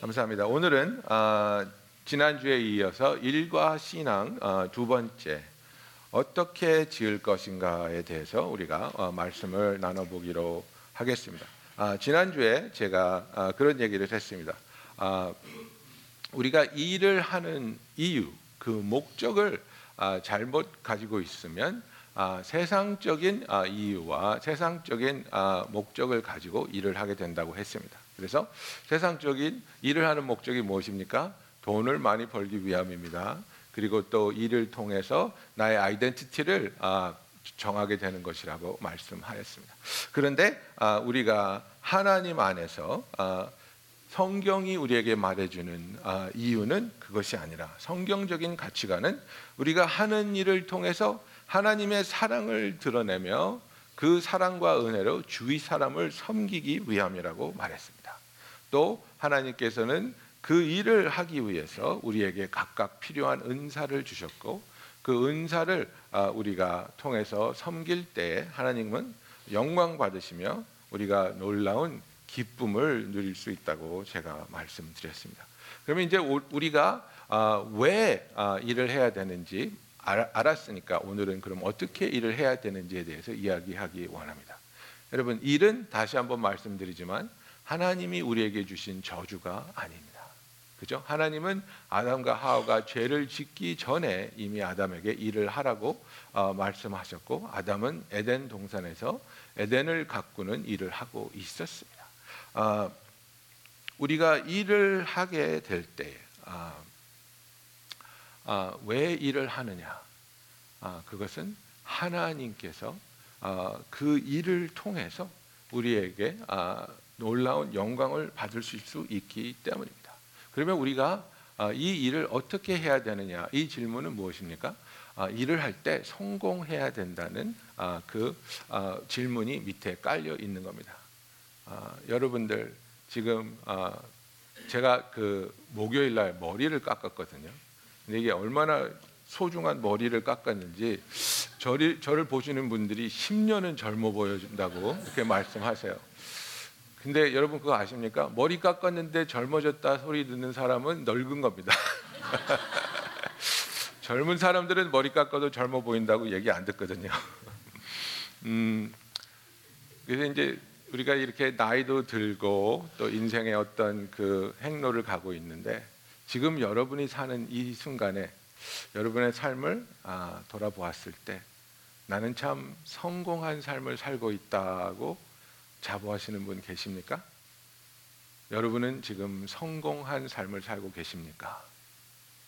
감사합니다. 오늘은 아, 지난주에 이어서 일과 신앙 아, 두 번째 어떻게 지을 것인가에 대해서 우리가 어, 말씀을 나눠보기로 하겠습니다. 아, 지난주에 제가 아, 그런 얘기를 했습니다. 아, 우리가 일을 하는 이유, 그 목적을 아, 잘못 가지고 있으면 아, 세상적인 아, 이유와 세상적인 아, 목적을 가지고 일을 하게 된다고 했습니다. 그래서 세상적인 일을 하는 목적이 무엇입니까? 돈을 많이 벌기 위함입니다. 그리고 또 일을 통해서 나의 아이덴티티를 아, 정하게 되는 것이라고 말씀하였습니다. 그런데 아, 우리가 하나님 안에서 아, 성경이 우리에게 말해주는 아, 이유는 그것이 아니라 성경적인 가치관은 우리가 하는 일을 통해서 하나님의 사랑을 드러내며 그 사랑과 은혜로 주위 사람을 섬기기 위함이라고 말했습니다. 또 하나님께서는 그 일을 하기 위해서 우리에게 각각 필요한 은사를 주셨고 그 은사를 아, 우리가 통해서 섬길 때 하나님은 영광 받으시며 우리가 놀라운 기쁨을 누릴 수 있다고 제가 말씀드렸습니다. 그러면 이제 우리가 아, 왜 아, 일을 해야 되는지 알았으니까 오늘은 그럼 어떻게 일을 해야 되는지에 대해서 이야기하기 원합니다. 여러분 일은 다시 한번 말씀드리지만 하나님이 우리에게 주신 저주가 아닙니다. 그죠? 하나님은 아담과 하와가 죄를 짓기 전에 이미 아담에게 일을 하라고 어, 말씀하셨고 아담은 에덴 동산에서 에덴을 가꾸는 일을 하고 있었습니다. 어, 우리가 일을 하게 될 때, 어, 아, 왜 일을 하느냐? 아, 그것은 하나님께서 아, 그 일을 통해서 우리에게 놀라운 영광을 받을 수 있기 때문입니다. 그러면 우리가 이 일을 어떻게 해야 되느냐? 이 질문은 무엇입니까? 일을 할 때 성공해야 된다는 그 질문이 밑에 깔려 있는 겁니다. 여러분들 지금 제가 그 목요일 날 머리를 깎았거든요. 근데 이게 얼마나 소중한 머리를 깎았는지 저를, 저를 보시는 분들이 10년은 젊어 보여준다고 이렇게 말씀하세요. 근데 여러분 그거 아십니까? 머리 깎았는데 젊어졌다 소리 듣는 사람은 늙은 겁니다. 젊은 사람들은 머리 깎아도 젊어 보인다고 얘기 안 듣거든요. 음, 그래서 이제 우리가 이렇게 나이도 들고 또 인생의 어떤 그 행로를 가고 있는데 지금 여러분이 사는 이 순간에 여러분의 삶을 아, 돌아보았을 때 나는 참 성공한 삶을 살고 있다고 자부하시는 분 계십니까? 여러분은 지금 성공한 삶을 살고 계십니까?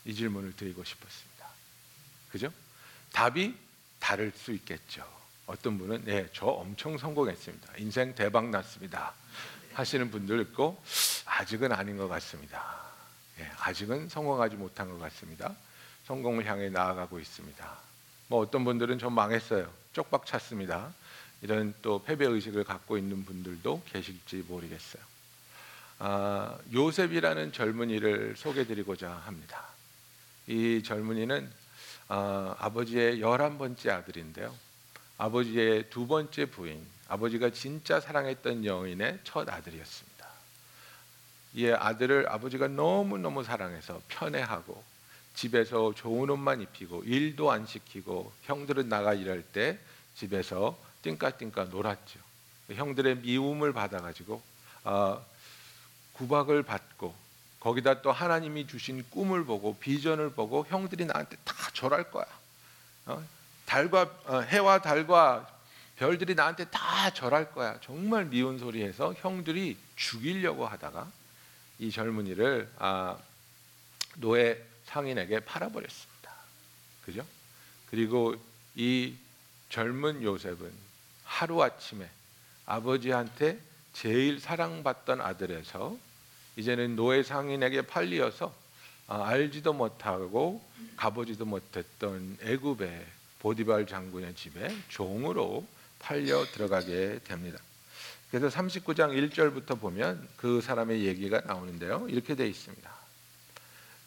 이 질문을 드리고 싶었습니다. 그죠? 답이 다를 수 있겠죠. 어떤 분은 네, 저 엄청 성공했습니다. 인생 대박 났습니다. 하시는 분들 있고 아직은 아닌 것 같습니다. 예, 아직은 성공하지 못한 것 같습니다. 성공을 향해 나아가고 있습니다. 뭐 어떤 분들은 좀 망했어요. 쪽박 찼습니다. 이런 또 패배 의식을 갖고 있는 분들도 계실지 모르겠어요. 아, 요셉이라는 젊은이를 소개드리고자 합니다. 이 젊은이는 아, 아버지의 열한 번째 아들인데요. 아버지의 두 번째 부인, 아버지가 진짜 사랑했던 여인의 첫 아들이었습니다. 이 아들을 아버지가 너무너무 사랑해서 편애하고 집에서 좋은 옷만 입히고 일도 안 시키고 형들은 나가 일할 때 집에서 띵까띵까 놀았죠. 형들의 미움을 받아가지고 어, 구박을 받고 거기다 또 하나님이 주신 꿈을 보고 비전을 보고 형들이 나한테 다 절할 거야. 어? 달과 어, 해와 달과 별들이 나한테 다 절할 거야. 정말 미운 소리해서 형들이 죽이려고 하다가 이 젊은이를 아, 노예 상인에게 팔아버렸습니다. 그죠? 그리고 이 젊은 요셉은 하루 아침에 아버지한테 제일 사랑받던 아들에서 이제는 노예 상인에게 팔리어서 아, 알지도 못하고 가보지도 못했던 애굽의 보디발 장군의 집에 종으로 팔려 들어가게 됩니다. 그래서 39장 1절부터 보면 그 사람의 얘기가 나오는데요. 이렇게 되어 있습니다.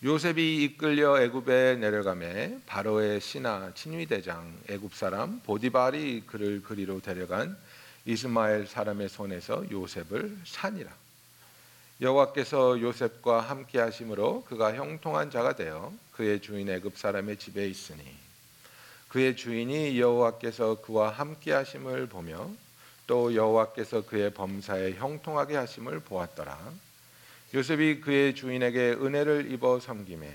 요셉이 이끌려 애굽에 내려가매 바로의 신하 친위 대장 애굽 사람 보디발이 그를 그리로 데려간 이스마엘 사람의 손에서 요셉을 산이라. 여호와께서 요셉과 함께 하심으로 그가 형통한 자가 되어 그의 주인 애굽 사람의 집에 있으니 그의 주인이 여호와께서 그와 함께 하심을 보며 또 여호와께서 그의 범사에 형통하게 하심을 보았더라 요셉이 그의 주인에게 은혜를 입어 섬김에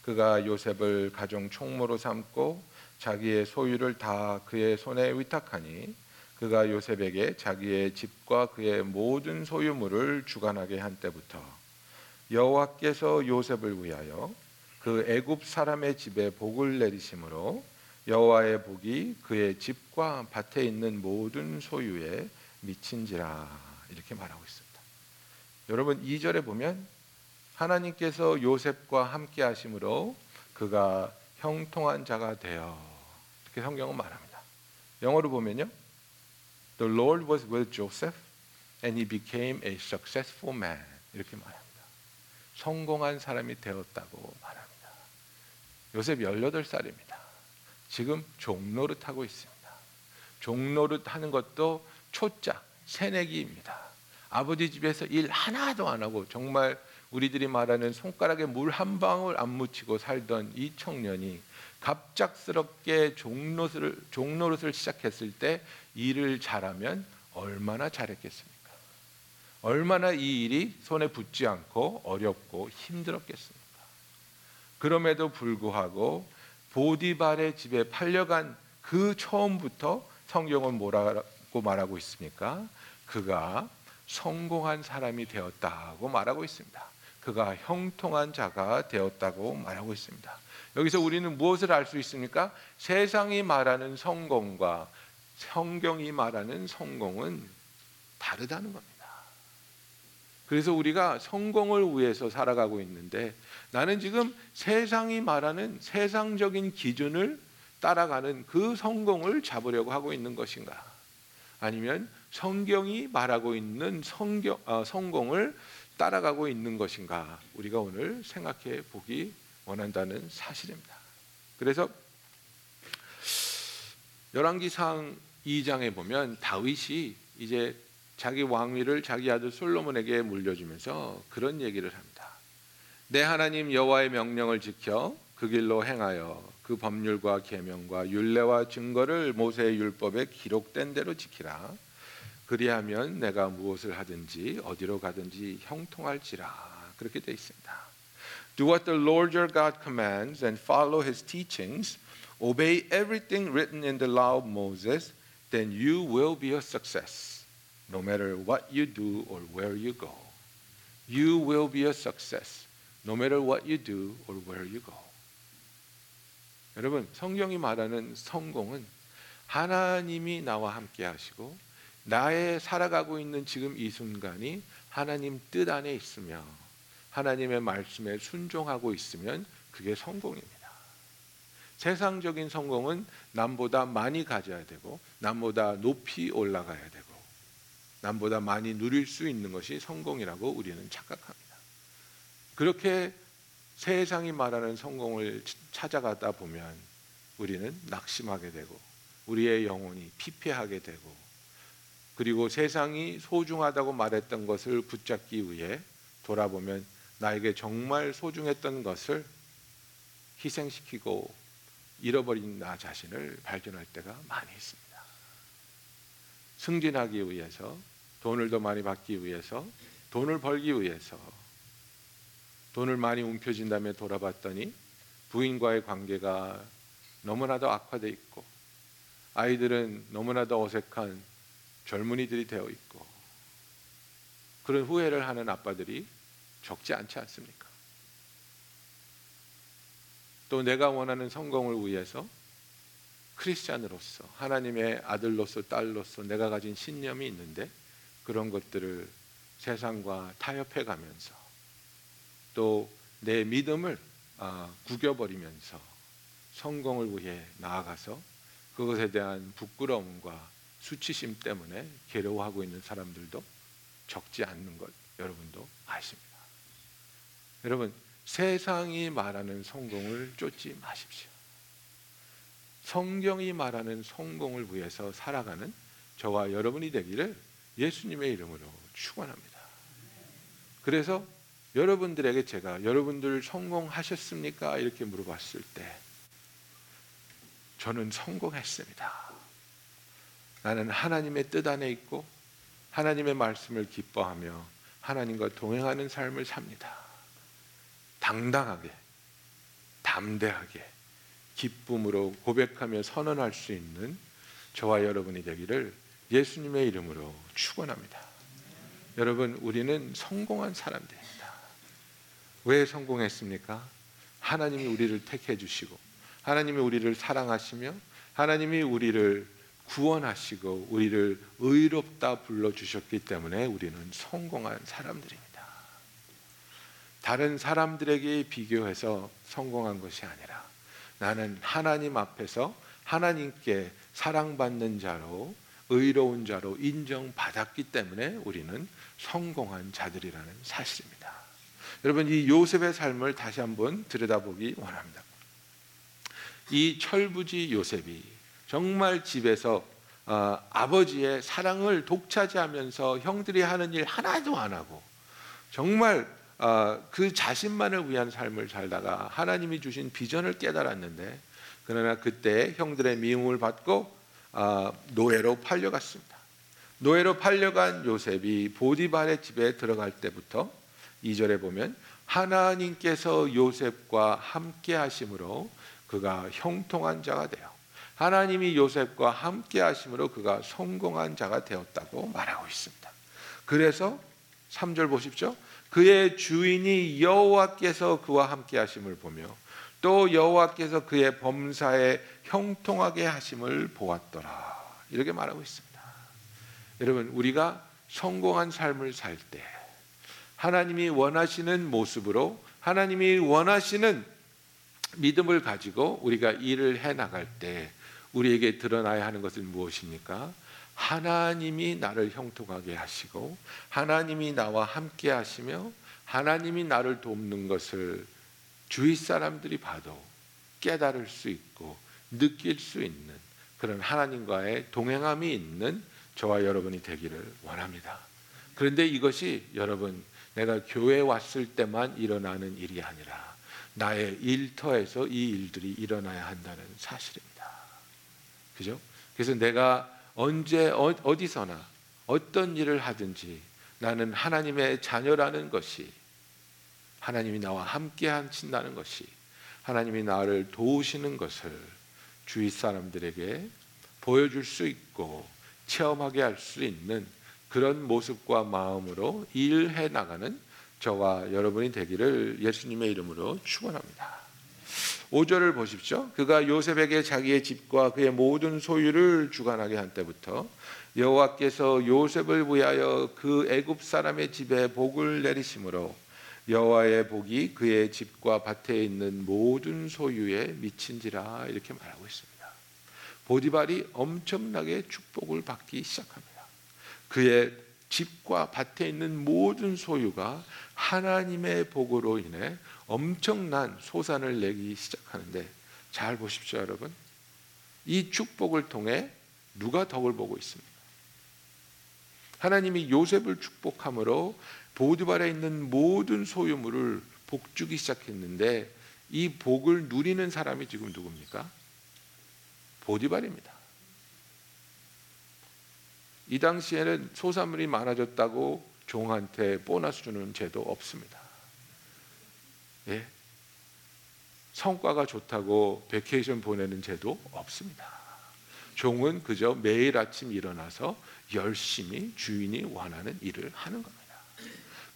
그가 요셉을 가정 총무로 삼고 자기의 소유를 다 그의 손에 위탁하니 그가 요셉에게 자기의 집과 그의 모든 소유물을 주관하게 한 때부터 여호와께서 요셉을 위하여 그 애굽 사람의 집에 복을 내리심으로 여호와의 복이 그의 집과 밭에 있는 모든 소유에 미친지라 이렇게 말하고 있습니다. 여러분 2절에 보면 하나님께서 요셉과 함께 하심으로 그가 형통한 자가 되어 이렇게 성경은 말합니다. 영어로 보면요. The Lord was with Joseph and he became a successful man. 이렇게 말합니다. 성공한 사람이 되었다고 말합니다. 요셉 18살입니다. 지금 종노릇 하고 있습니다. 종노릇 하는 것도 초짜 새내기입니다. 아버지 집에서 일 하나도 안 하고 정말 우리들이 말하는 손가락에 물 한 방울 안 묻히고 살던 이 청년이 갑작스럽게 종노릇을, 종노릇을 시작했을 때 일을 잘하면 얼마나 잘했겠습니까? 얼마나 이 일이 손에 붙지 않고 어렵고 힘들었겠습니까? 그럼에도 불구하고 보디발의 집에 팔려간 그 처음부터 성경은 뭐라고 말하고 있습니까? 그가 성공한 사람이 되었다고 말하고 있습니다. 그가 형통한 자가 되었다고 말하고 있습니다. 여기서 우리는 무엇을 알 수 있습니까? 세상이 말하는 성공과 성경이 말하는 성공은 다르다는 겁니다. 그래서 우리가 성공을 위해서 살아가고 있는데 나는 지금 세상이 말하는 세상적인 기준을 따라가는 그 성공을 잡으려고 하고 있는 것인가? 아니면 성경이 말하고 있는 성경, 어, 성공을 따라가고 있는 것인가? 우리가 오늘 생각해 보기 원한다는 사실입니다. 그래서 열왕기상 2장에 보면 다윗이 이제 자기 왕위를 자기 아들 솔로몬에게 물려주면서 그런 얘기를 합니다. 내 하나님 여호와의 명령을 지켜 그 길로 행하여 그 법률과 계명과 율례와 증거를 모세의 율법에 기록된 대로 지키라. 그리하면 내가 무엇을 하든지 어디로 가든지 형통할지라. 그렇게 되어 있습니다. Do what the Lord your God commands and follow his teachings. Obey everything written in the law of Moses, then you will be a success. no matter what you do or where you go. You will be a success no matter what you do or where you go. 여러분, 성경이 말하는 성공은 하나님이 나와 함께 하시고 나의 살아가고 있는 지금 이 순간이 하나님 뜻 안에 있으며 하나님의 말씀에 순종하고 있으면 그게 성공입니다. 세상적인 성공은 남보다 많이 가져야 되고 남보다 높이 올라가야 되고 남보다 많이 누릴 수 있는 것이 성공이라고 우리는 착각합니다. 그렇게 세상이 말하는 성공을 찾아가다 보면 우리는 낙심하게 되고 우리의 영혼이 피폐하게 되고 그리고 세상이 소중하다고 말했던 것을 붙잡기 위해 돌아보면 나에게 정말 소중했던 것을 희생시키고 잃어버린 나 자신을 발견할 때가 많이 있습니다. 승진하기 위해서 돈을 더 많이 받기 위해서 돈을 벌기 위해서 돈을 많이 움켜쥔 다음에 돌아봤더니 부인과의 관계가 너무나도 악화돼 있고 아이들은 너무나도 어색한 젊은이들이 되어 있고 그런 후회를 하는 아빠들이 적지 않지 않습니까? 또 내가 원하는 성공을 위해서 크리스찬으로서 하나님의 아들로서 딸로서 내가 가진 신념이 있는데 그런 것들을 세상과 타협해 가면서 또 내 믿음을 아, 구겨버리면서 성공을 위해 나아가서 그것에 대한 부끄러움과 수치심 때문에 괴로워하고 있는 사람들도 적지 않는 것 여러분도 아십니다. 여러분 세상이 말하는 성공을 쫓지 마십시오. 성경이 말하는 성공을 위해서 살아가는 저와 여러분이 되기를 예수님의 이름으로 축원합니다. 그래서 여러분들에게 제가 여러분들 성공하셨습니까? 이렇게 물어봤을 때 저는 성공했습니다. 나는 하나님의 뜻 안에 있고 하나님의 말씀을 기뻐하며 하나님과 동행하는 삶을 삽니다. 당당하게, 담대하게, 기쁨으로 고백하며 선언할 수 있는 저와 여러분이 되기를 예수님의 이름으로 축원합니다. 여러분, 우리는 성공한 사람들입니다. 왜 성공했습니까? 하나님이 우리를 택해 주시고 하나님이 우리를 사랑하시며 하나님이 우리를 구원하시고 우리를 의롭다 불러 주셨기 때문에 우리는 성공한 사람들입니다. 다른 사람들에게 비교해서 성공한 것이 아니라 나는 하나님 앞에서 하나님께 사랑받는 자로 의로운 자로 인정받았기 때문에 우리는 성공한 자들이라는 사실입니다. 여러분 이 요셉의 삶을 다시 한번 들여다보기 원합니다. 이 철부지 요셉이 정말 집에서 어, 아버지의 사랑을 독차지하면서 형들이 하는 일 하나도 안 하고 정말 어, 그 자신만을 위한 삶을 살다가 하나님이 주신 비전을 깨달았는데 그러나 그때 형들의 미움을 받고 어, 노예로 팔려갔습니다. 노예로 팔려간 요셉이 보디발의 집에 들어갈 때부터 2절에 보면 하나님께서 요셉과 함께 하심으로 그가 형통한 자가 되어 하나님이 요셉과 함께 하심으로 그가 성공한 자가 되었다고 말하고 있습니다. 그래서 3절 보십시오. 그의 주인이 여호와께서 그와 함께 하심을 보며 또 여호와께서 그의 범사에 형통하게 하심을 보았더라. 이렇게 말하고 있습니다. 여러분, 우리가 성공한 삶을 살 때 하나님이 원하시는 모습으로 하나님이 원하시는 믿음을 가지고 우리가 일을 해 나갈 때 우리에게 드러나야 하는 것은 무엇입니까? 하나님이 나를 형통하게 하시고 하나님이 나와 함께 하시며 하나님이 나를 돕는 것을 주위 사람들이 봐도 깨달을 수 있고 느낄 수 있는 그런 하나님과의 동행함이 있는 저와 여러분이 되기를 원합니다. 그런데 이것이 여러분 내가 교회 왔을 때만 일어나는 일이 아니라 나의 일터에서 이 일들이 일어나야 한다는 사실입니다. 그죠? 그래서 내가 언제 어, 어디서나 어떤 일을 하든지 나는 하나님의 자녀라는 것이 하나님이 나와 함께 하신다는 것이 하나님이 나를 도우시는 것을 주위 사람들에게 보여줄 수 있고 체험하게 할 수 있는 그런 모습과 마음으로 일해 나가는 저와 여러분이 되기를 예수님의 이름으로 축원합니다. 5절을 보십시오. 그가 요셉에게 자기의 집과 그의 모든 소유를 주관하게 한 때부터 여호와께서 요셉을 위하여 그 애굽 사람의 집에 복을 내리심으로 여호와의 복이 그의 집과 밭에 있는 모든 소유에 미친지라 이렇게 말하고 있습니다. 보디발이 엄청나게 축복을 받기 시작합니다. 그의 집과 밭에 있는 모든 소유가 하나님의 복으로 인해 엄청난 소산을 내기 시작하는데 잘 보십시오, 여러분. 이 축복을 통해 누가 덕을 보고 있습니까? 하나님이 요셉을 축복함으로 보드발에 있는 모든 소유물을 복주기 시작했는데 이 복을 누리는 사람이 지금 누굽니까? 보디발입니다. 이 당시에는 소산물이 많아졌다고 종한테 보너스 주는 제도 없습니다. 예. 성과가 좋다고 vacation 보내는 제도 없습니다. 종은 그저 매일 아침 일어나서 열심히 주인이 원하는 일을 하는 겁니다.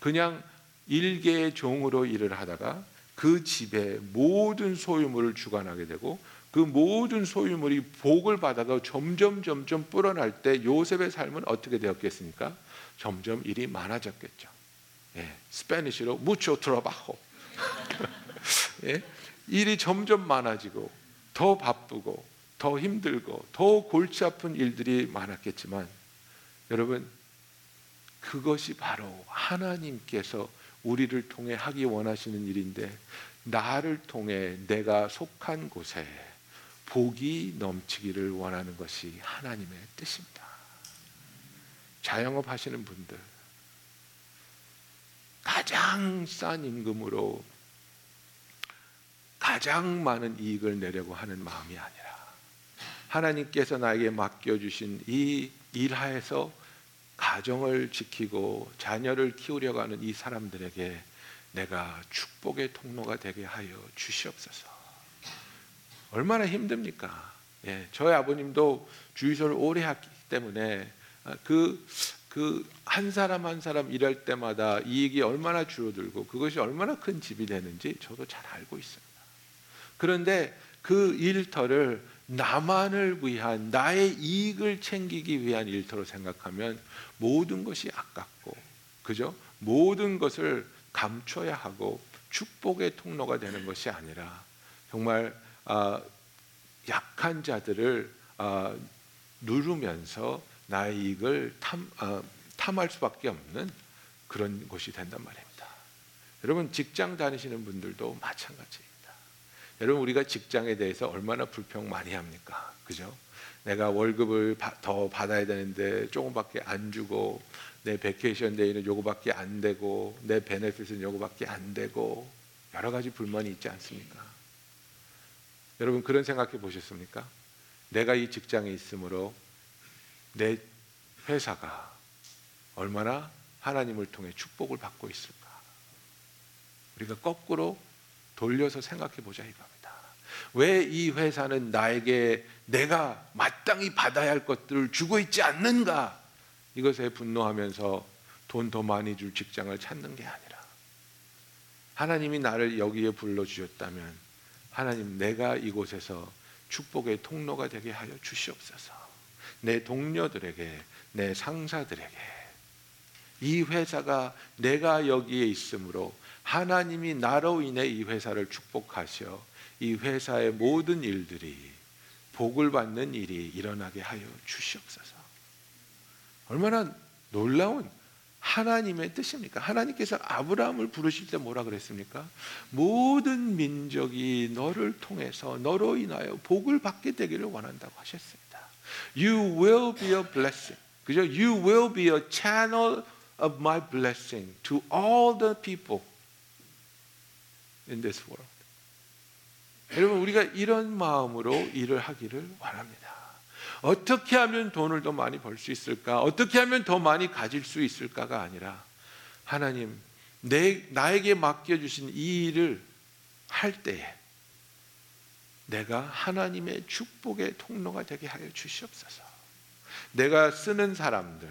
그냥 일개의 종으로 일을 하다가 그 집의 모든 소유물을 주관하게 되고 그 모든 소유물이 복을 받아서 점점 점점 불어날 때 요셉의 삶은 어떻게 되었겠습니까? 점점 일이 많아졌겠죠. 예, 스페니쉬로 무초 트러바호. 예, 일이 점점 많아지고 더 바쁘고 더 힘들고 더 골치 아픈 일들이 많았겠지만 여러분 그것이 바로 하나님께서 우리를 통해 하기 원하시는 일인데 나를 통해 내가 속한 곳에 복이 넘치기를 원하는 것이 하나님의 뜻입니다. 자영업 하시는 분들 가장 싼 임금으로 가장 많은 이익을 내려고 하는 마음이 아니라 하나님께서 나에게 맡겨주신 이 일하에서 가정을 지키고 자녀를 키우려고 하는 이 사람들에게 내가 축복의 통로가 되게 하여 주시옵소서. 얼마나 힘듭니까? 예, 저희 아버님도 주의소를 오래 했기 때문에 그 그 한 사람 한 사람 일할 때마다 이익이 얼마나 줄어들고 그것이 얼마나 큰 집이 되는지 저도 잘 알고 있습니다. 그런데 그 일터를 나만을 위한 나의 이익을 챙기기 위한 일터로 생각하면 모든 것이 아깝고 그죠? 모든 것을 감춰야 하고 축복의 통로가 되는 것이 아니라 정말 아, 약한 자들을 아, 누르면서 나의 이익을 탐, 아, 탐할 수밖에 없는 그런 곳이 된단 말입니다. 여러분 직장 다니시는 분들도 마찬가지입니다. 여러분 우리가 직장에 대해서 얼마나 불평 많이 합니까? 그죠? 내가 월급을 더 받아야 되는데 조금밖에 안 주고 내 vacation day는 요거밖에 안 되고 내 benefit은 요거밖에 안 되고 여러 가지 불만이 있지 않습니까? 여러분 그런 생각해 보셨습니까? 내가 이 직장에 있으므로 내 회사가 얼마나 하나님을 통해 축복을 받고 있을까? 우리가 거꾸로 돌려서 생각해 보자 이겁니다. 왜 이 회사는 나에게 내가 마땅히 받아야 할 것들을 주고 있지 않는가? 이것에 분노하면서 돈 더 많이 줄 직장을 찾는 게 아니라 하나님이 나를 여기에 불러 주셨다면 하나님 내가 이곳에서 축복의 통로가 되게 하여 주시옵소서. 내 동료들에게 내 상사들에게 이 회사가 내가 여기에 있으므로 하나님이 나로 인해 이 회사를 축복하셔 이 회사의 모든 일들이 복을 받는 일이 일어나게 하여 주시옵소서. 얼마나 놀라운 하나님의 뜻입니까? 하나님께서 아브라함을 부르실 때 뭐라 그랬습니까? 모든 민족이 너를 통해서 너로 인하여 복을 받게 되기를 원한다고 하셨습니다. You will be a blessing. 그죠? You will be a channel of my blessing to all the people in this world. 여러분 우리가 이런 마음으로 일을 하기를 원합니다. 어떻게 하면 돈을 더 많이 벌 수 있을까? 어떻게 하면 더 많이 가질 수 있을까가 아니라 하나님 내 나에게 맡겨 주신 이 일을 할 때에 내가 하나님의 축복의 통로가 되게 하여 주시옵소서. 내가 쓰는 사람들,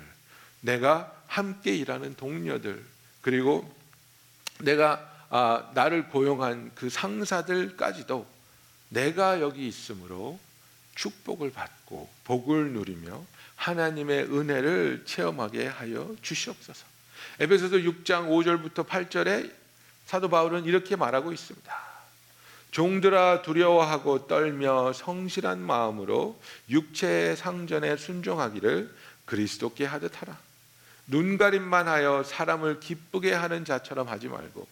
내가 함께 일하는 동료들, 그리고 내가 아, 나를 고용한 그 상사들까지도 내가 여기 있으므로 축복을 받고 복을 누리며 하나님의 은혜를 체험하게 하여 주시옵소서. 에베소서 6장 5절부터 8절에 사도 바울은 이렇게 말하고 있습니다. 종들아 두려워하고 떨며 성실한 마음으로 육체의 상전에 순종하기를 그리스도께 하듯 하라. 눈가림만 하여 사람을 기쁘게 하는 자처럼 하지 말고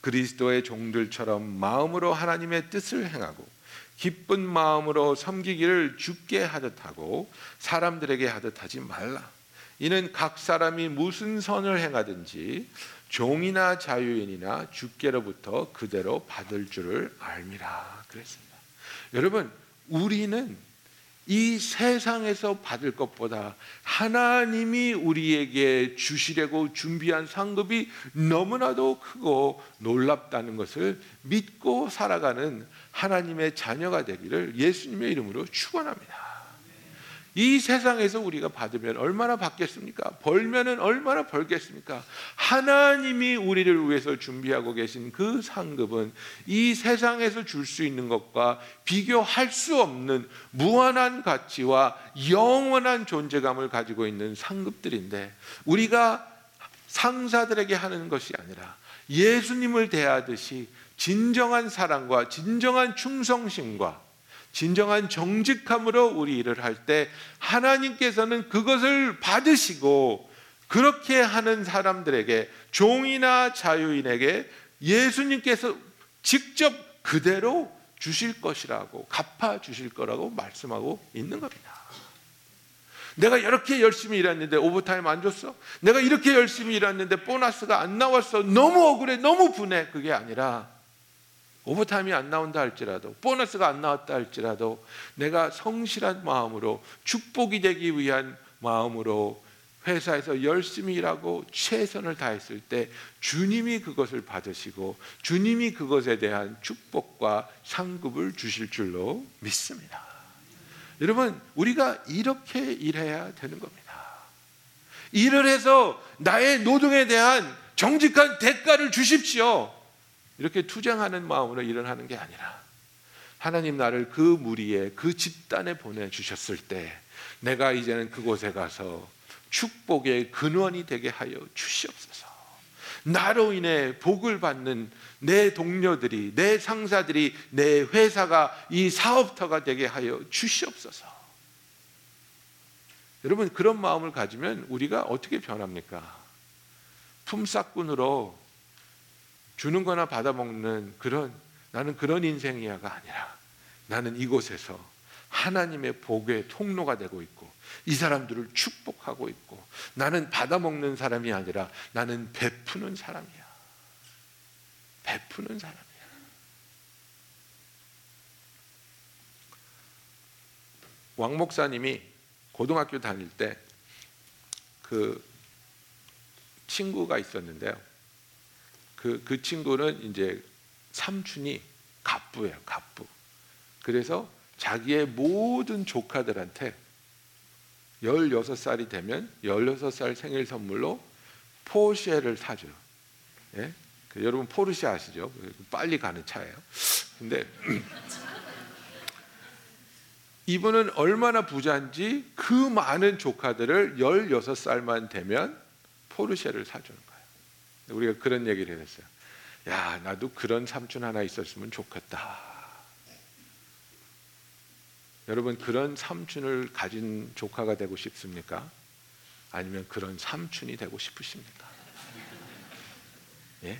그리스도의 종들처럼 마음으로 하나님의 뜻을 행하고 기쁜 마음으로 섬기기를 죽게 하듯 하고 사람들에게 하듯 하지 말라. 이는 각 사람이 무슨 선을 행하든지 종이나 자유인이나 주께로부터 그대로 받을 줄을 알미라 그랬습니다. 여러분, 우리는 이 세상에서 받을 것보다 하나님이 우리에게 주시려고 준비한 상급이 너무나도 크고 놀랍다는 것을 믿고 살아가는 하나님의 자녀가 되기를 예수님의 이름으로 축원합니다. 이 세상에서 우리가 받으면 얼마나 받겠습니까? 벌면은 얼마나 벌겠습니까? 하나님이 우리를 위해서 준비하고 계신 그 상급은 이 세상에서 줄 수 있는 것과 비교할 수 없는 무한한 가치와 영원한 존재감을 가지고 있는 상급들인데 우리가 상사들에게 하는 것이 아니라 예수님을 대하듯이 진정한 사랑과 진정한 충성심과 진정한 정직함으로 우리 일을 할 때 하나님께서는 그것을 받으시고 그렇게 하는 사람들에게 종이나 자유인에게 예수님께서 직접 그대로 주실 것이라고 갚아 주실 거라고 말씀하고 있는 겁니다. 내가 이렇게 열심히 일했는데 오버타임 안 줬어? 내가 이렇게 열심히 일했는데 보너스가 안 나왔어. 너무 억울해. 너무 분해. 그게 아니라 오버타임이 안 나온다 할지라도 보너스가 안 나왔다 할지라도 내가 성실한 마음으로 축복이 되기 위한 마음으로 회사에서 열심히 일하고 최선을 다했을 때 주님이 그것을 받으시고 주님이 그것에 대한 축복과 상급을 주실 줄로 믿습니다. 여러분, 우리가 이렇게 일해야 되는 겁니다. 일을 해서 나의 노동에 대한 정직한 대가를 주십시오. 이렇게 투쟁하는 마음으로 일을 하는 게 아니라 하나님 나를 그 무리에 그 집단에 보내 주셨을 때 내가 이제는 그곳에 가서 축복의 근원이 되게 하여 주시옵소서. 나로 인해 복을 받는 내 동료들이, 내 상사들이, 내 회사가 이 사업터가 되게 하여 주시옵소서. 여러분, 그런 마음을 가지면 우리가 어떻게 변합니까? 품삯꾼으로 주는 거나 받아먹는 그런, 나는 그런 인생이야가 아니라 나는 이곳에서 하나님의 복의 통로가 되고 있고 이 사람들을 축복하고 있고 나는 받아먹는 사람이 아니라 나는 베푸는 사람이야. 베푸는 사람이야. 왕 목사님이 고등학교 다닐 때 그 친구가 있었는데요. 그, 그 친구는 이제 삼촌이 갑부예요, 갑부. 그래서 자기의 모든 조카들한테 16살이 되면 16살 생일 선물로 포르쉐를 사줘요. 예? 그 여러분 포르쉐 아시죠? 빨리 가는 차예요. 근데 이분은 얼마나 부자인지 그 많은 조카들을 16살만 되면 포르쉐를 사주는 거예요. 우리가 그런 얘기를 했어요. 야, 나도 그런 삼촌 하나 있었으면 좋겠다. 여러분 그런 삼촌을 가진 조카가 되고 싶습니까? 아니면 그런 삼촌이 되고 싶으십니까? 예?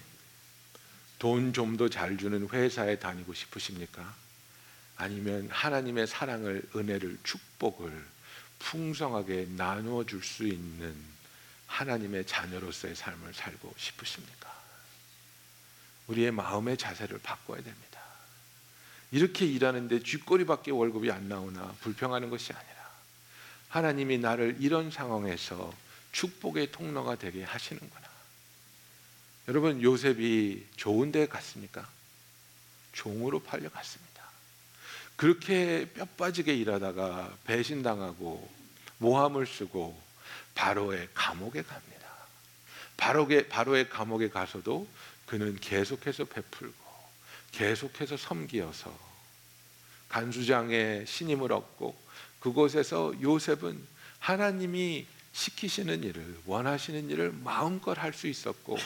돈 좀 더 잘 주는 회사에 다니고 싶으십니까? 아니면 하나님의 사랑을 은혜를 축복을 풍성하게 나누어 줄 수 있는 하나님의 자녀로서의 삶을 살고 싶으십니까? 우리의 마음의 자세를 바꿔야 됩니다. 이렇게 일하는데 쥐꼬리밖에 월급이 안 나오나 불평하는 것이 아니라 하나님이 나를 이런 상황에서 축복의 통로가 되게 하시는구나. 여러분 요셉이 좋은 데 갔습니까? 종으로 팔려갔습니다. 그렇게 뼈 빠지게 일하다가 배신당하고 모함을 쓰고 바로의 감옥에 갑니다. 바로의, 바로의 감옥에 가서도 그는 계속해서 베풀고 계속해서 섬기어서 간수장의 신임을 얻고 그곳에서 요셉은 하나님이 시키시는 일을 원하시는 일을 마음껏 할 수 있었고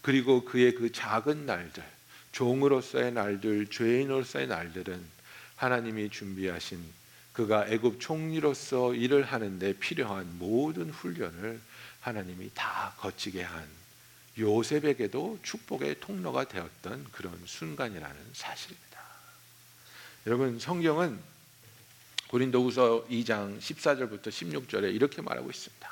그리고 그의 그 작은 날들 종으로서의 날들 죄인으로서의 날들은 하나님이 준비하신 그가 애굽 총리로서 일을 하는데 필요한 모든 훈련을 하나님이 다 거치게 한 요셉에게도 축복의 통로가 되었던 그런 순간이라는 사실입니다. 여러분 성경은 고린도후서 2장 14절부터 16절에 이렇게 말하고 있습니다.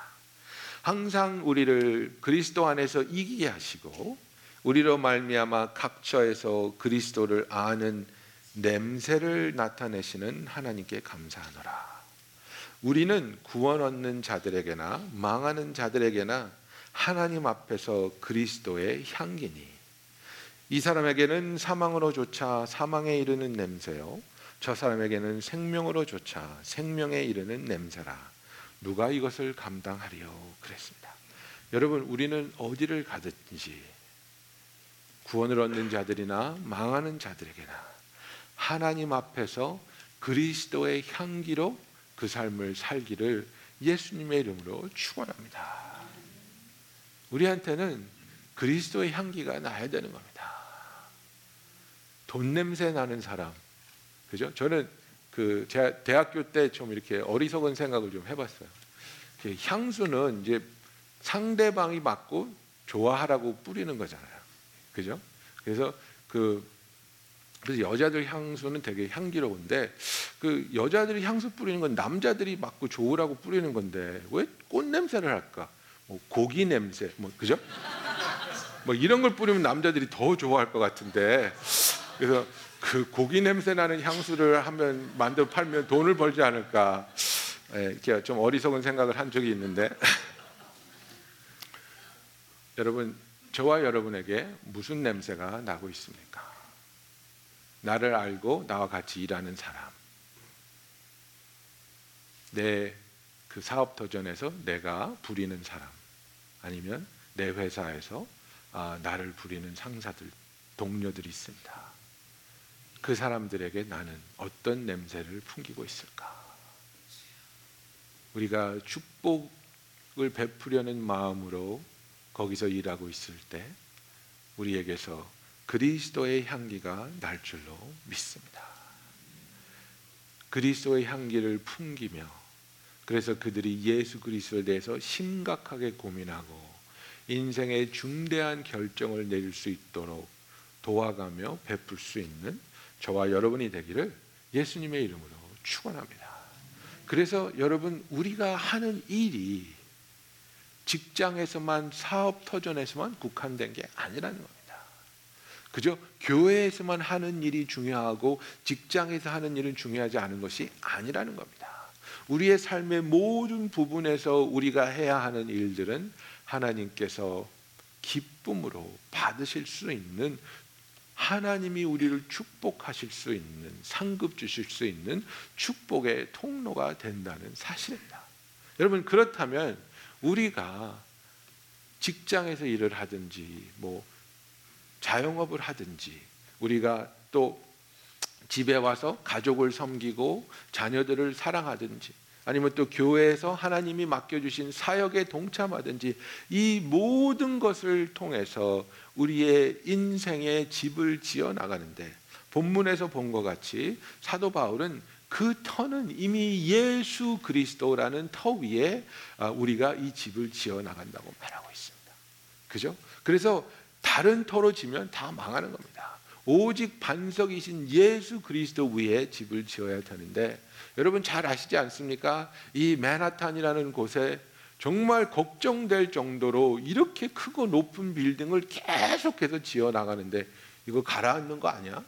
항상 우리를 그리스도 안에서 이기게 하시고 우리로 말미암아 각처에서 그리스도를 아는 냄새를 나타내시는 하나님께 감사하노라. 우리는 구원 얻는 자들에게나 망하는 자들에게나 하나님 앞에서 그리스도의 향기니 이 사람에게는 사망으로조차 사망에 이르는 냄새요 저 사람에게는 생명으로조차 생명에 이르는 냄새라 누가 이것을 감당하리요 그랬습니다. 여러분 우리는 어디를 가든지 구원을 얻는 자들이나 망하는 자들에게나 하나님 앞에서 그리스도의 향기로 그 삶을 살기를 예수님의 이름으로 축원합니다. 우리한테는 그리스도의 향기가 나야 되는 겁니다. 돈 냄새 나는 사람, 그죠? 저는 그 대학교 때 좀 이렇게 어리석은 생각을 좀 해봤어요. 향수는 이제 상대방이 맡고 좋아하라고 뿌리는 거잖아요, 그죠? 그래서 그 그래서 여자들 향수는 되게 향기로운데 그 여자들이 향수 뿌리는 건 남자들이 맡고 좋으라고 뿌리는 건데 왜 꽃 냄새를 할까? 뭐 고기 냄새, 뭐 그죠? 뭐 이런 걸 뿌리면 남자들이 더 좋아할 것 같은데 그래서 그 고기 냄새 나는 향수를 하면 만들어 팔면 돈을 벌지 않을까? 예, 제가 좀 어리석은 생각을 한 적이 있는데 여러분 저와 여러분에게 무슨 냄새가 나고 있습니까? 나를 알고 나와 같이 일하는 사람, 내 그 사업 도전에서 내가 부리는 사람, 아니면 내 회사에서 아, 나를 부리는 상사들, 동료들이 있습니다. 그 사람들에게 나는 어떤 냄새를 풍기고 있을까? 우리가 축복을 베푸려는 마음으로 거기서 일하고 있을 때 우리에게서 그리스도의 향기가 날 줄로 믿습니다. 그리스도의 향기를 풍기며 그래서 그들이 예수 그리스도에 대해서 심각하게 고민하고 인생의 중대한 결정을 내릴 수 있도록 도와가며 베풀 수 있는 저와 여러분이 되기를 예수님의 이름으로 축원합니다. 그래서 여러분 우리가 하는 일이 직장에서만 사업 터전에서만 국한된 게 아니라는 겁니다. 그저 교회에서만 하는 일이 중요하고 직장에서 하는 일은 중요하지 않은 것이 아니라는 겁니다. 우리의 삶의 모든 부분에서 우리가 해야 하는 일들은 하나님께서 기쁨으로 받으실 수 있는 하나님이 우리를 축복하실 수 있는 상급 주실 수 있는 축복의 통로가 된다는 사실입니다. 여러분 그렇다면 우리가 직장에서 일을 하든지 뭐 자영업을 하든지 우리가 또 집에 와서 가족을 섬기고 자녀들을 사랑하든지 아니면 또 교회에서 하나님이 맡겨주신 사역에 동참하든지 이 모든 것을 통해서 우리의 인생의 집을 지어 나가는데 본문에서 본 것 같이 사도 바울은 그 터는 이미 예수 그리스도라는 터 위에 아, 우리가 이 집을 지어 나간다고 말하고 있습니다. 그죠? 그래서 다른 터로 지면 다 망하는 겁니다. 오직 반석이신 예수 그리스도 위에 집을 지어야 되는데 여러분 잘 아시지 않습니까? 이 맨하탄이라는 곳에 정말 걱정될 정도로 이렇게 크고 높은 빌딩을 계속해서 지어 나가는데 이거 가라앉는 거 아니야?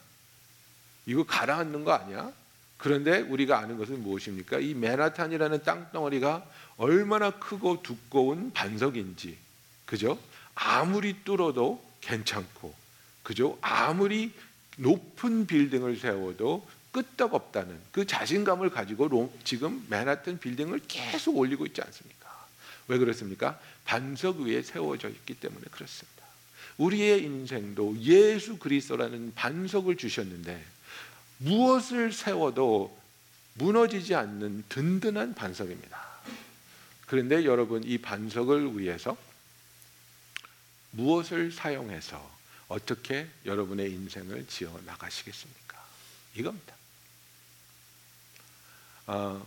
이거 가라앉는 거 아니야? 그런데 우리가 아는 것은 무엇입니까? 이 맨하탄이라는 땅덩어리가 얼마나 크고 두꺼운 반석인지, 그죠? 아무리 뚫어도 괜찮고, 그죠? 아무리 높은 빌딩을 세워도 끄떡없다는 그 자신감을 가지고 지금 맨하튼 빌딩을 계속 올리고 있지 않습니까? 왜 그렇습니까? 반석 위에 세워져 있기 때문에 그렇습니다. 우리의 인생도 예수 그리스도라는 반석을 주셨는데 무엇을 세워도 무너지지 않는 든든한 반석입니다. 그런데 여러분 이 반석을 위해서 무엇을 사용해서 어떻게 여러분의 인생을 지어 나가시겠습니까? 이겁니다. 어,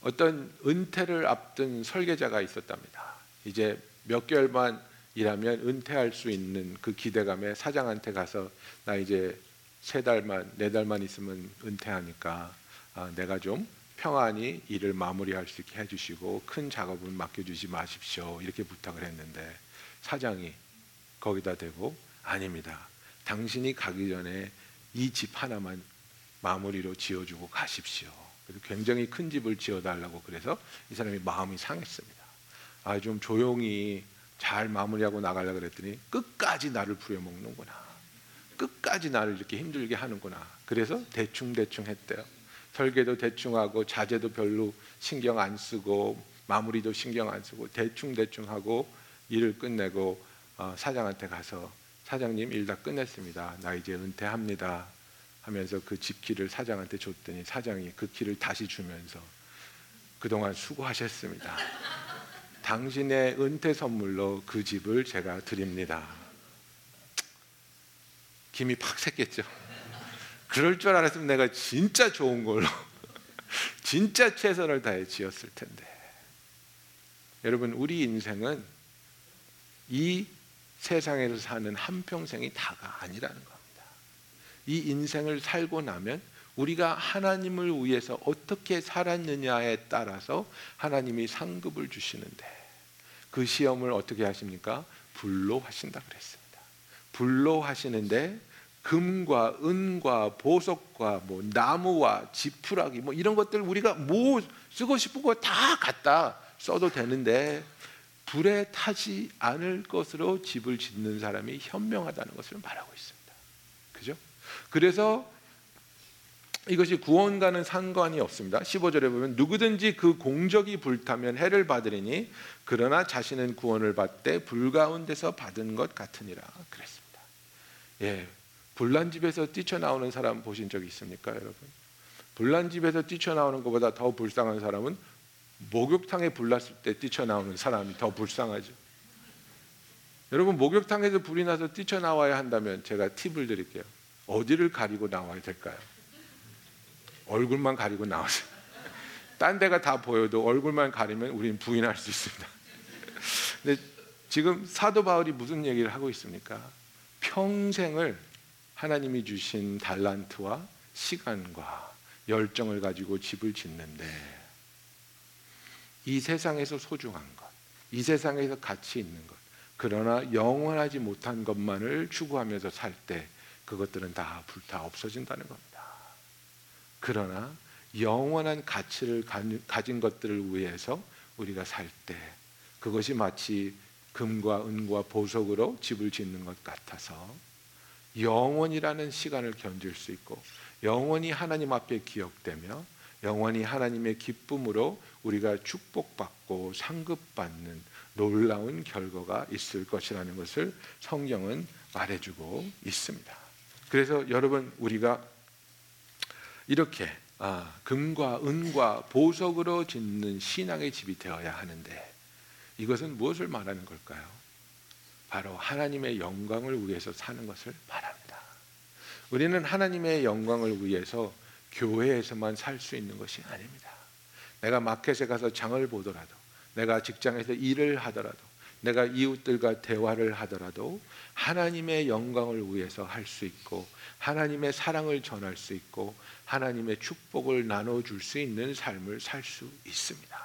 어떤 은퇴를 앞둔 설계자가 있었답니다. 이제 몇 개월만 일하면 은퇴할 수 있는 그 기대감에 사장한테 가서 나 이제 세 달만 네 달만 있으면 은퇴하니까 아, 내가 좀 평안히 일을 마무리할 수 있게 해주시고 큰 작업은 맡겨주지 마십시오 이렇게 부탁을 했는데 사장이 거기다 대고 아닙니다. 당신이 가기 전에 이 집 하나만 마무리로 지어주고 가십시오. 그래서 굉장히 큰 집을 지어달라고 그래서 이 사람이 마음이 상했습니다. 아 좀 조용히 잘 마무리하고 나가려 그랬더니 끝까지 나를 부려먹는구나. 끝까지 나를 이렇게 힘들게 하는구나. 그래서 대충 대충 했대요. 설계도 대충 하고 자재도 별로 신경 안 쓰고 마무리도 신경 안 쓰고 대충 대충 하고 일을 끝내고 어, 사장한테 가서 사장님 일 다 끝냈습니다. 나 이제 은퇴합니다. 하면서 그 집 키를 사장한테 줬더니 사장이 그 키를 다시 주면서 그동안 수고하셨습니다. 당신의 은퇴 선물로 그 집을 제가 드립니다. 김이 팍 샜겠죠. 그럴 줄 알았으면 내가 진짜 좋은 걸로 진짜 최선을 다해 지었을 텐데. 여러분 우리 인생은 이 세상에서 사는 한 평생이 다가 아니라는 겁니다. 이 인생을 살고 나면 우리가 하나님을 위해서 어떻게 살았느냐에 따라서 하나님이 상급을 주시는데 그 시험을 어떻게 하십니까? 불로 하신다 그랬습니다. 불로 하시는데 금과 은과 보석과 뭐 나무와 지푸라기 뭐 이런 것들 우리가 뭐 쓰고 싶은 거 다 갖다 써도 되는데 불에 타지 않을 것으로 집을 짓는 사람이 현명하다는 것을 말하고 있습니다. 그죠? 그래서 이것이 구원과는 상관이 없습니다. 15절에 보면 누구든지 그 공적이 불타면 해를 받으리니 그러나 자신은 구원을 받되 불 가운데서 받은 것 같으니라 그랬습니다. 예. 불난 집에서 뛰쳐나오는 사람 보신 적 있습니까, 여러분? 불난 집에서 뛰쳐나오는 것보다 더 불쌍한 사람은 목욕탕에 불났을 때 뛰쳐나오는 사람이 더 불쌍하죠. 여러분 목욕탕에서 불이 나서 뛰쳐나와야 한다면 제가 팁을 드릴게요. 어디를 가리고 나와야 될까요? 얼굴만 가리고 나오세요. 딴 데가 다 보여도 얼굴만 가리면 우리는 부인할 수 있습니다. 근데 지금 사도 바울이 무슨 얘기를 하고 있습니까? 평생을 하나님이 주신 달란트와 시간과 열정을 가지고 집을 짓는데 이 세상에서 소중한 것, 이 세상에서 가치 있는 것, 그러나 영원하지 못한 것만을 추구하면서 살 때 그것들은 다 불타 없어진다는 겁니다. 그러나 영원한 가치를 가진 것들을 위해서 우리가 살 때 그것이 마치 금과 은과 보석으로 집을 짓는 것 같아서 영원이라는 시간을 견딜 수 있고 영원히 하나님 앞에 기억되며 영원히 하나님의 기쁨으로 우리가 축복받고 상급받는 놀라운 결과가 있을 것이라는 것을 성경은 말해주고 있습니다. 그래서 여러분 우리가 이렇게 아, 금과 은과 보석으로 짓는 신앙의 집이 되어야 하는데 이것은 무엇을 말하는 걸까요? 바로 하나님의 영광을 위해서 사는 것을 말합니다. 우리는 하나님의 영광을 위해서 교회에서만 살 수 있는 것이 아닙니다. 내가 마켓에 가서 장을 보더라도, 내가 직장에서 일을 하더라도, 내가 이웃들과 대화를 하더라도 하나님의 영광을 위해서 할 수 있고 하나님의 사랑을 전할 수 있고 하나님의 축복을 나눠 줄 수 있는 삶을 살 수 있습니다.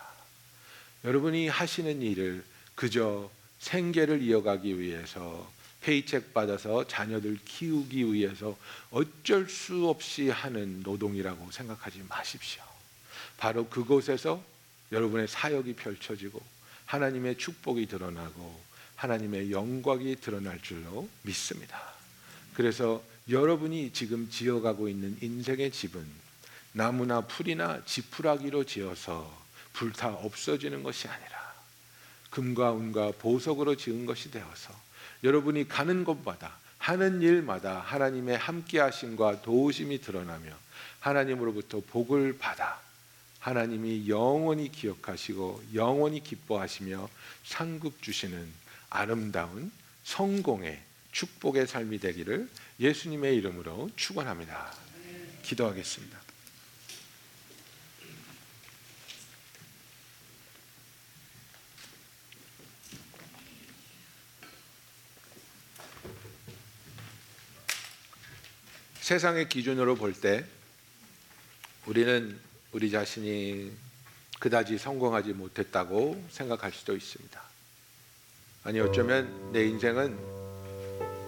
여러분이 하시는 일을 그저 생계를 이어가기 위해서 페이책 받아서 자녀들 키우기 위해서 어쩔 수 없이 하는 노동이라고 생각하지 마십시오. 바로 그곳에서 여러분의 사역이 펼쳐지고 하나님의 축복이 드러나고 하나님의 영광이 드러날 줄로 믿습니다. 그래서 여러분이 지금 지어가고 있는 인생의 집은 나무나 풀이나 지푸라기로 지어서 불타 없어지는 것이 아니라 금과 은과 보석으로 지은 것이 되어서 여러분이 가는 곳마다 하는 일마다 하나님의 함께하심과 도우심이 드러나며 하나님으로부터 복을 받아 하나님이 영원히 기억하시고 영원히 기뻐하시며 상급 주시는 아름다운 성공의 축복의 삶이 되기를 예수님의 이름으로 축원합니다. 기도하겠습니다. 세상의 기준으로 볼 때 우리는 우리 자신이 그다지 성공하지 못했다고 생각할 수도 있습니다. 아니 어쩌면 내 인생은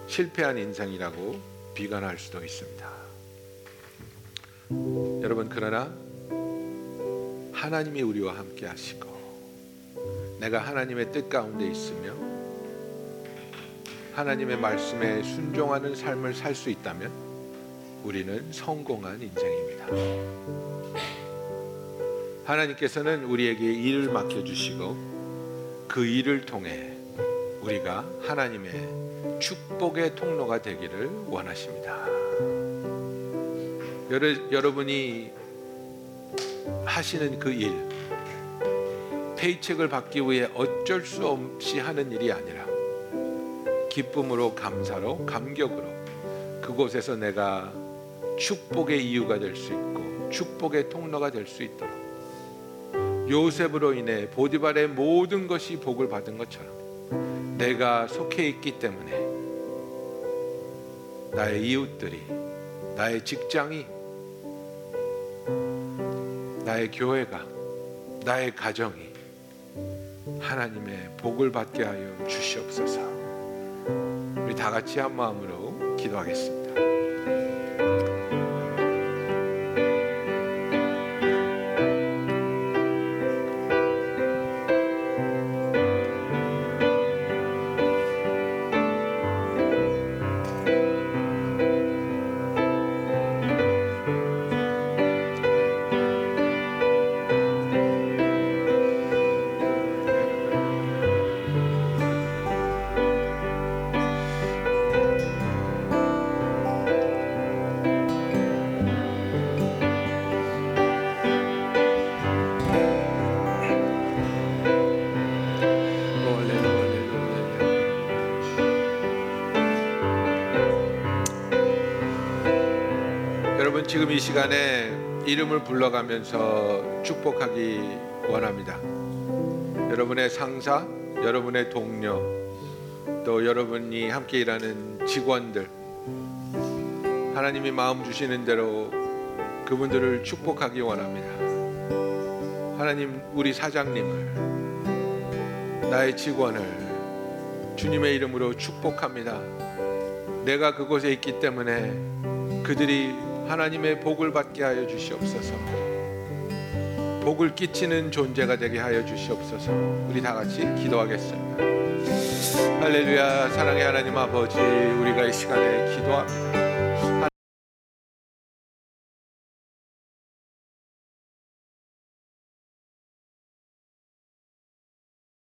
실패한 인생이라고 비관할 수도 있습니다. 여러분 그러나 하나님이 우리와 함께 하시고 내가 하나님의 뜻 가운데 있으며 하나님의 말씀에 순종하는 삶을 살 수 있다면 우리는 성공한 인생입니다. 하나님께서는 우리에게 일을 맡겨주시고 그 일을 통해 우리가 하나님의 축복의 통로가 되기를 원하십니다. 여러, 분이 하시는 그 일, 페이책을 받기 위해 어쩔 수 없이 하는 일이 아니라 기쁨으로 감사로 감격으로 그곳에서 내가 축복의 이유가 될 수 있고 축복의 통로가 될 수 있도록 요셉으로 인해 보디발의 모든 것이 복을 받은 것처럼 내가 속해 있기 때문에 나의 이웃들이 나의 직장이 나의 교회가 나의 가정이 하나님의 복을 받게 하여 주시옵소서. 우리 다 같이 한 마음으로 기도하겠습니다. 지금 이 시간에 이름을 불러가면서 축복하기 원합니다. 여러분의 상사, 여러분의 동료, 또 여러분이 함께 일하는 직원들, 하나님이 마음 주시는 대로 그분들을 축복하기 원합니다. 하나님, 우리 사장님을, 나의 직원을 주님의 이름으로 축복합니다. 내가 그곳에 있기 때문에 그들이 하나님의 복을 받게 하여 주시옵소서. 복을 끼치는 존재가 되게 하여 주시옵소서. 우리 다 같이 기도하겠습니다. 할렐루야, 사랑의 하나님 아버지, 우리가 이 시간에 기도합니다.